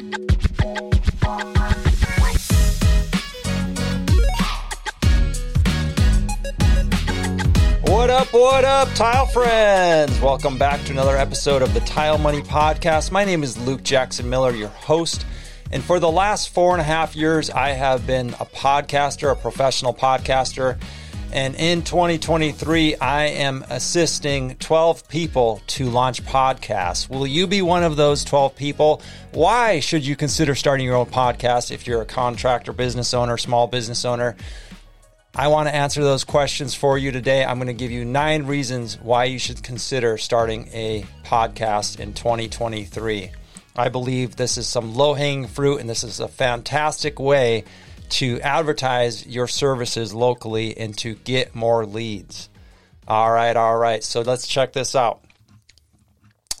What up, what up, tile friends? Welcome back to another episode of the Tile Money Podcast. My name is Luke Jackson Miller, your host. And for the last four and a half years, I have been a podcaster, a professional podcaster. And in 2023, I am assisting 12 people to launch podcasts. Will you be one of those 12 people? Why should you consider starting your own podcast if you're a contractor, business owner, small business owner? I want to answer those questions for you today. I'm going to give you nine reasons why you should consider starting a podcast in 2023. I believe this is some low hanging fruit and this is a fantastic way to advertise your services locally and to get more leads. All right, all right. So let's check this out.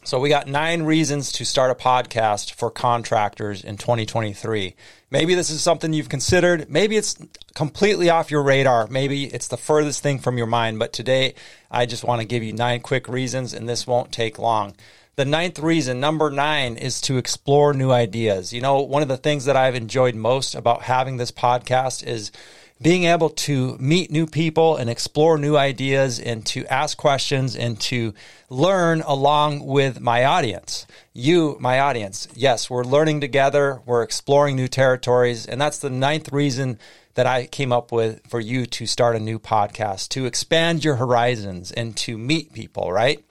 So we got nine reasons to start a podcast for contractors in 2023. Maybe this is something you've considered. Maybe it's completely off your radar. Maybe it's the furthest thing from your mind. But today, I just want to give you nine quick reasons, and this won't take long. The ninth reason, number nine, is to explore new ideas. You know, one of the things that I've enjoyed most about having this podcast is being able to meet new people and explore new ideas and to ask questions and to learn along with my audience. You, my audience. Yes, we're learning together, we're exploring new territories, and that's the ninth reason that I came up with for you to start a new podcast, to expand your horizons and to meet people, right?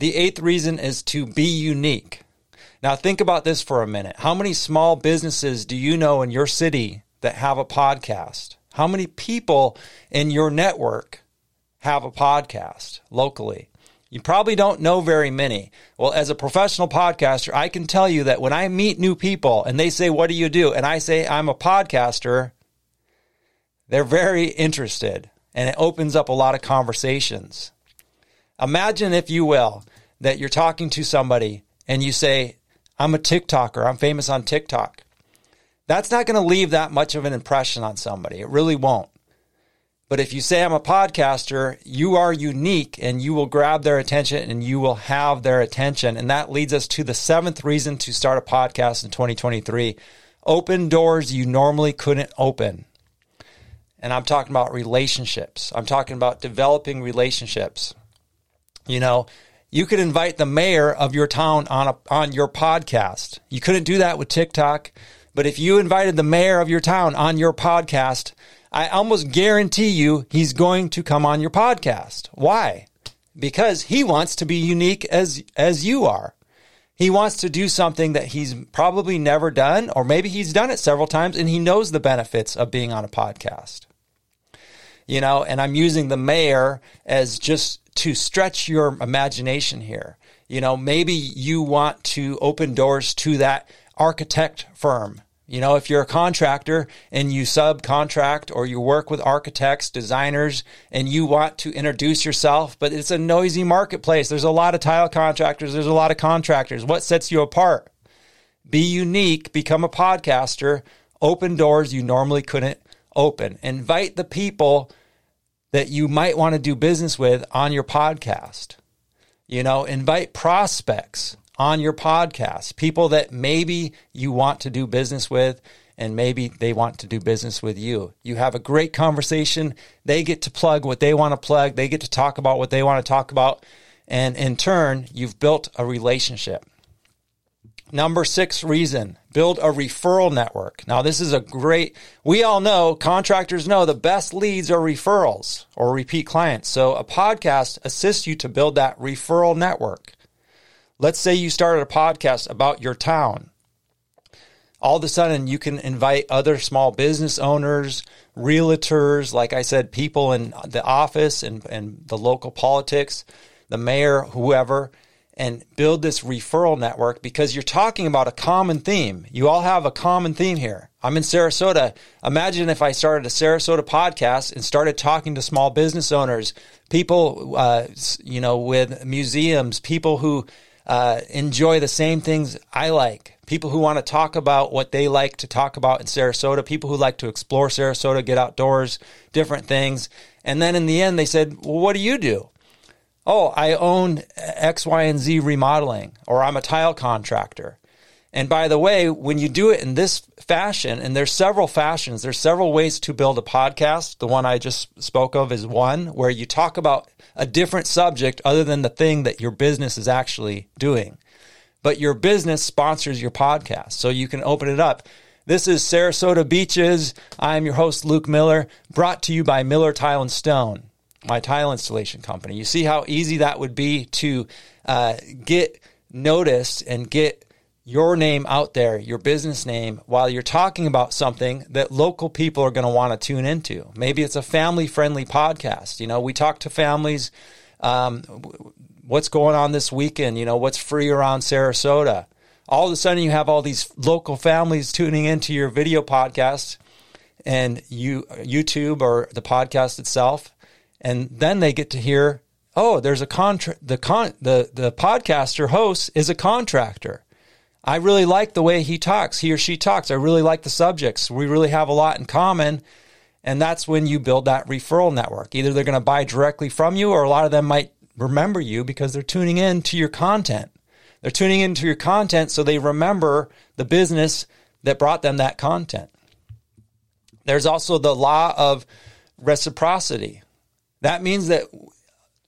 The eighth reason is to be unique. Now, think about this for a minute. How many small businesses do you know in your city that have a podcast? How many people in your network have a podcast locally? You probably don't know very many. Well, as a professional podcaster, I can tell you that when I meet new people and they say, What do you do? And I say, I'm a podcaster, they're very interested and it opens up a lot of conversations. Imagine, if you will, that you're talking to somebody and you say, I'm a TikToker, I'm famous on TikTok that's not going to leave that much of an impression on somebody. It really won't. But if you say I'm a podcaster, you are unique and you will grab their attention and you will have their attention. And that leads us to the seventh reason to start a podcast in 2023 open doors you normally couldn't open. And I'm talking about relationships, I'm talking about developing relationships. You know, you could invite the mayor of your town on a, on your podcast. You couldn't do that with TikTok. But if you invited the mayor of your town on your podcast, I almost guarantee you he's going to come on your podcast. Why? Because he wants to be unique as as you are. He wants to do something that he's probably never done or maybe he's done it several times and he knows the benefits of being on a podcast. You know, and I'm using the mayor as just to stretch your imagination here. You know, maybe you want to open doors to that architect firm you know, if you're a contractor and you subcontract or you work with architects, designers, and you want to introduce yourself, but it's a noisy marketplace. There's a lot of tile contractors, there's a lot of contractors. What sets you apart? Be unique, become a podcaster, open doors you normally couldn't open. Invite the people that you might want to do business with on your podcast. You know, invite prospects on your podcast, people that maybe you want to do business with and maybe they want to do business with you. You have a great conversation. They get to plug what they want to plug, they get to talk about what they want to talk about. And in turn, you've built a relationship. Number six reason build a referral network. Now, this is a great, we all know, contractors know the best leads are referrals or repeat clients. So a podcast assists you to build that referral network. Let's say you started a podcast about your town. All of a sudden, you can invite other small business owners, realtors, like I said, people in the office and, and the local politics, the mayor, whoever, and build this referral network because you're talking about a common theme. You all have a common theme here. I'm in Sarasota. Imagine if I started a Sarasota podcast and started talking to small business owners, people, uh, you know, with museums, people who uh, enjoy the same things I like. People who want to talk about what they like to talk about in Sarasota, people who like to explore Sarasota, get outdoors, different things. And then in the end, they said, Well, what do you do? Oh, I own X, Y, and Z remodeling, or I'm a tile contractor. And by the way, when you do it in this fashion, and there's several fashions, there's several ways to build a podcast. The one I just spoke of is one where you talk about a different subject other than the thing that your business is actually doing. But your business sponsors your podcast. So you can open it up. This is Sarasota Beaches. I'm your host, Luke Miller, brought to you by Miller Tile and Stone, my tile installation company. You see how easy that would be to uh, get noticed and get your name out there, your business name, while you're talking about something that local people are going to want to tune into. Maybe it's a family friendly podcast. You know, we talk to families. Um, what's going on this weekend? You know, what's free around Sarasota? All of a sudden, you have all these local families tuning into your video podcast and you YouTube or the podcast itself, and then they get to hear, oh, there's a contract. The con the the podcaster host is a contractor I really like the way he talks, he or she talks. I really like the subjects. We really have a lot in common. And that's when you build that referral network. Either they're going to buy directly from you, or a lot of them might remember you because they're tuning in to your content. They're tuning into your content so they remember the business that brought them that content. There's also the law of reciprocity. That means that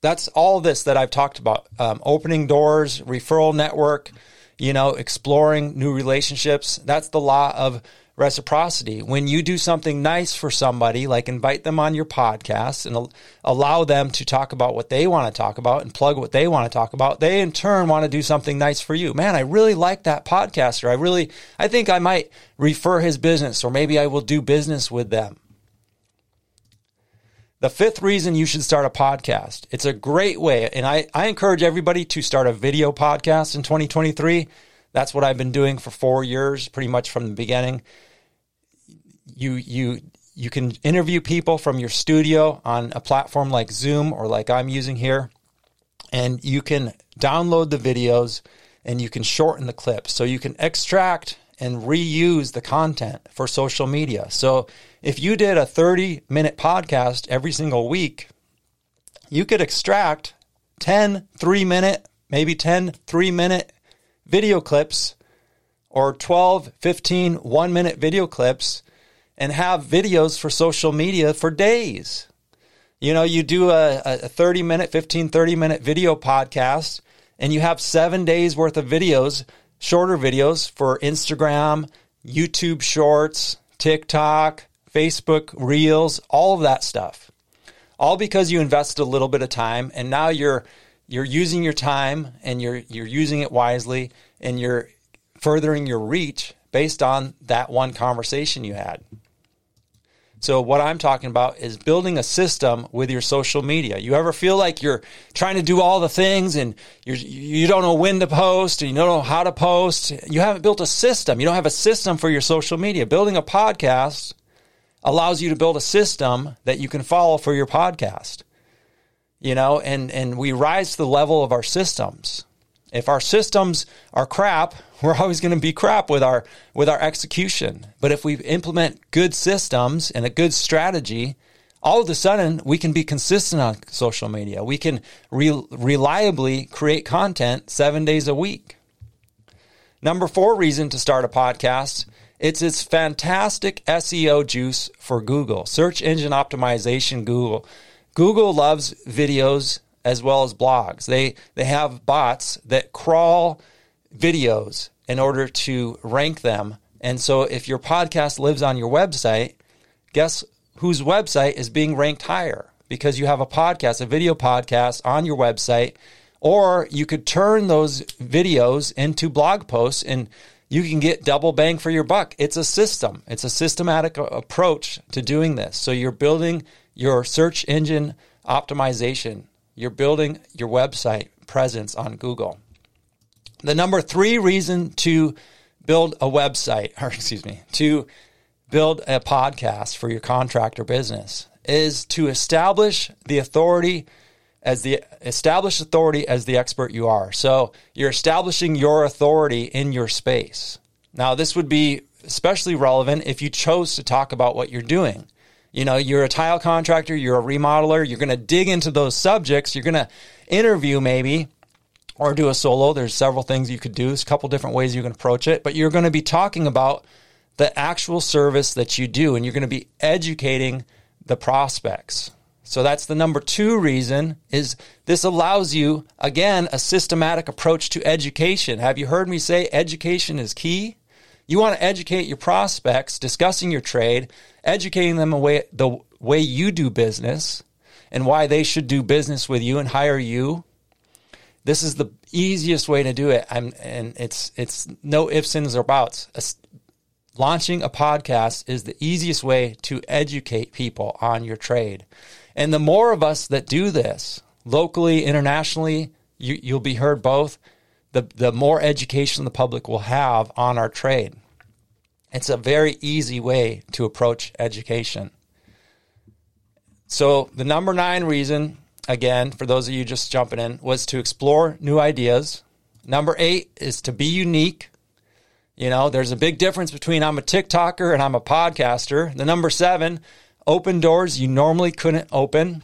that's all this that I've talked about um, opening doors, referral network, you know, exploring new relationships. That's the law of reciprocity. When you do something nice for somebody, like invite them on your podcast and allow them to talk about what they want to talk about and plug what they want to talk about, they in turn want to do something nice for you. Man, I really like that podcaster. I really, I think I might refer his business or maybe I will do business with them. The fifth reason you should start a podcast. It's a great way. And I, I encourage everybody to start a video podcast in 2023. That's what I've been doing for four years, pretty much from the beginning. You, you, you can interview people from your studio on a platform like Zoom or like I'm using here. And you can download the videos and you can shorten the clips. So you can extract and reuse the content for social media. So if you did a 30 minute podcast every single week, you could extract 10 three minute, maybe 10 three minute video clips or 12, 15 one minute video clips and have videos for social media for days. You know, you do a, a 30 minute, 15, 30 minute video podcast and you have seven days worth of videos shorter videos for Instagram, YouTube Shorts, TikTok, Facebook Reels, all of that stuff. All because you invested a little bit of time and now you're you're using your time and you're you're using it wisely and you're furthering your reach based on that one conversation you had. So what I'm talking about is building a system with your social media. You ever feel like you're trying to do all the things and you're, you don't know when to post and you don't know how to post? You haven't built a system. You don't have a system for your social media. Building a podcast allows you to build a system that you can follow for your podcast. You know, and, and we rise to the level of our systems. If our systems are crap, we're always going to be crap with our with our execution. But if we implement good systems and a good strategy, all of a sudden we can be consistent on social media. We can re- reliably create content 7 days a week. Number 4 reason to start a podcast, it's its fantastic SEO juice for Google. Search engine optimization Google. Google loves videos as well as blogs. They they have bots that crawl videos in order to rank them. And so if your podcast lives on your website, guess whose website is being ranked higher? Because you have a podcast, a video podcast on your website, or you could turn those videos into blog posts and you can get double bang for your buck. It's a system. It's a systematic approach to doing this. So you're building your search engine optimization you're building your website presence on Google. The number three reason to build a website, or excuse me, to build a podcast for your contractor business is to establish the authority as the established authority as the expert you are. So you're establishing your authority in your space. Now, this would be especially relevant if you chose to talk about what you're doing. You know, you're a tile contractor, you're a remodeler, you're going to dig into those subjects, you're going to interview maybe or do a solo. There's several things you could do. There's a couple different ways you can approach it, but you're going to be talking about the actual service that you do and you're going to be educating the prospects. So that's the number 2 reason is this allows you again a systematic approach to education. Have you heard me say education is key? You want to educate your prospects discussing your trade, educating them away the way you do business and why they should do business with you and hire you. This is the easiest way to do it. I'm, and it's it's no ifs ands or buts. Launching a podcast is the easiest way to educate people on your trade. And the more of us that do this, locally, internationally, you, you'll be heard both, the, the more education the public will have on our trade. It's a very easy way to approach education. So, the number nine reason, again, for those of you just jumping in, was to explore new ideas. Number eight is to be unique. You know, there's a big difference between I'm a TikToker and I'm a podcaster. The number seven, open doors you normally couldn't open.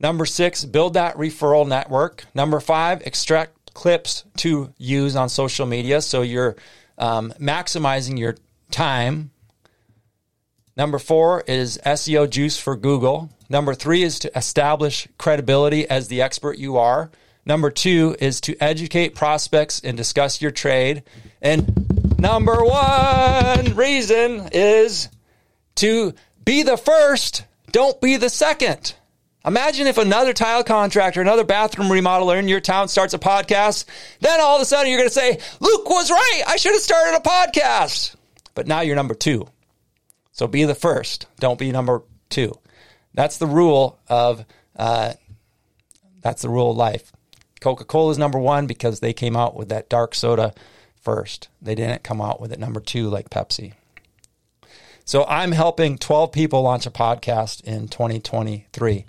Number six, build that referral network. Number five, extract clips to use on social media. So you're um, maximizing your time Number four is SEO juice for Google. Number three is to establish credibility as the expert you are. Number two is to educate prospects and discuss your trade. And number one reason is to be the first, don't be the second. Imagine if another tile contractor, another bathroom remodeler in your town starts a podcast, then all of a sudden you're going to say, Luke was right. I should have started a podcast. But now you're number two. So be the first. Don't be number two. That's the rule of uh, that's the rule of life. Coca Cola is number one because they came out with that dark soda first. They didn't come out with it number two like Pepsi. So I'm helping 12 people launch a podcast in 2023.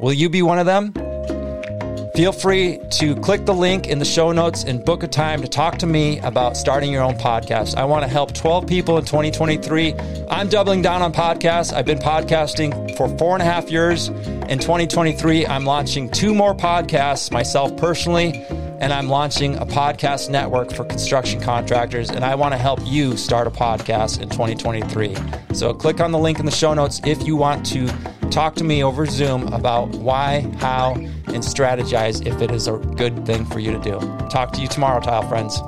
Will you be one of them? Feel free to click the link in the show notes and book a time to talk to me about starting your own podcast. I want to help 12 people in 2023. I'm doubling down on podcasts. I've been podcasting for four and a half years. In 2023, I'm launching two more podcasts myself personally, and I'm launching a podcast network for construction contractors. And I want to help you start a podcast in 2023. So click on the link in the show notes if you want to talk to me over Zoom about why, how, and strategize if it is a good thing for you to do. Talk to you tomorrow, tile friends.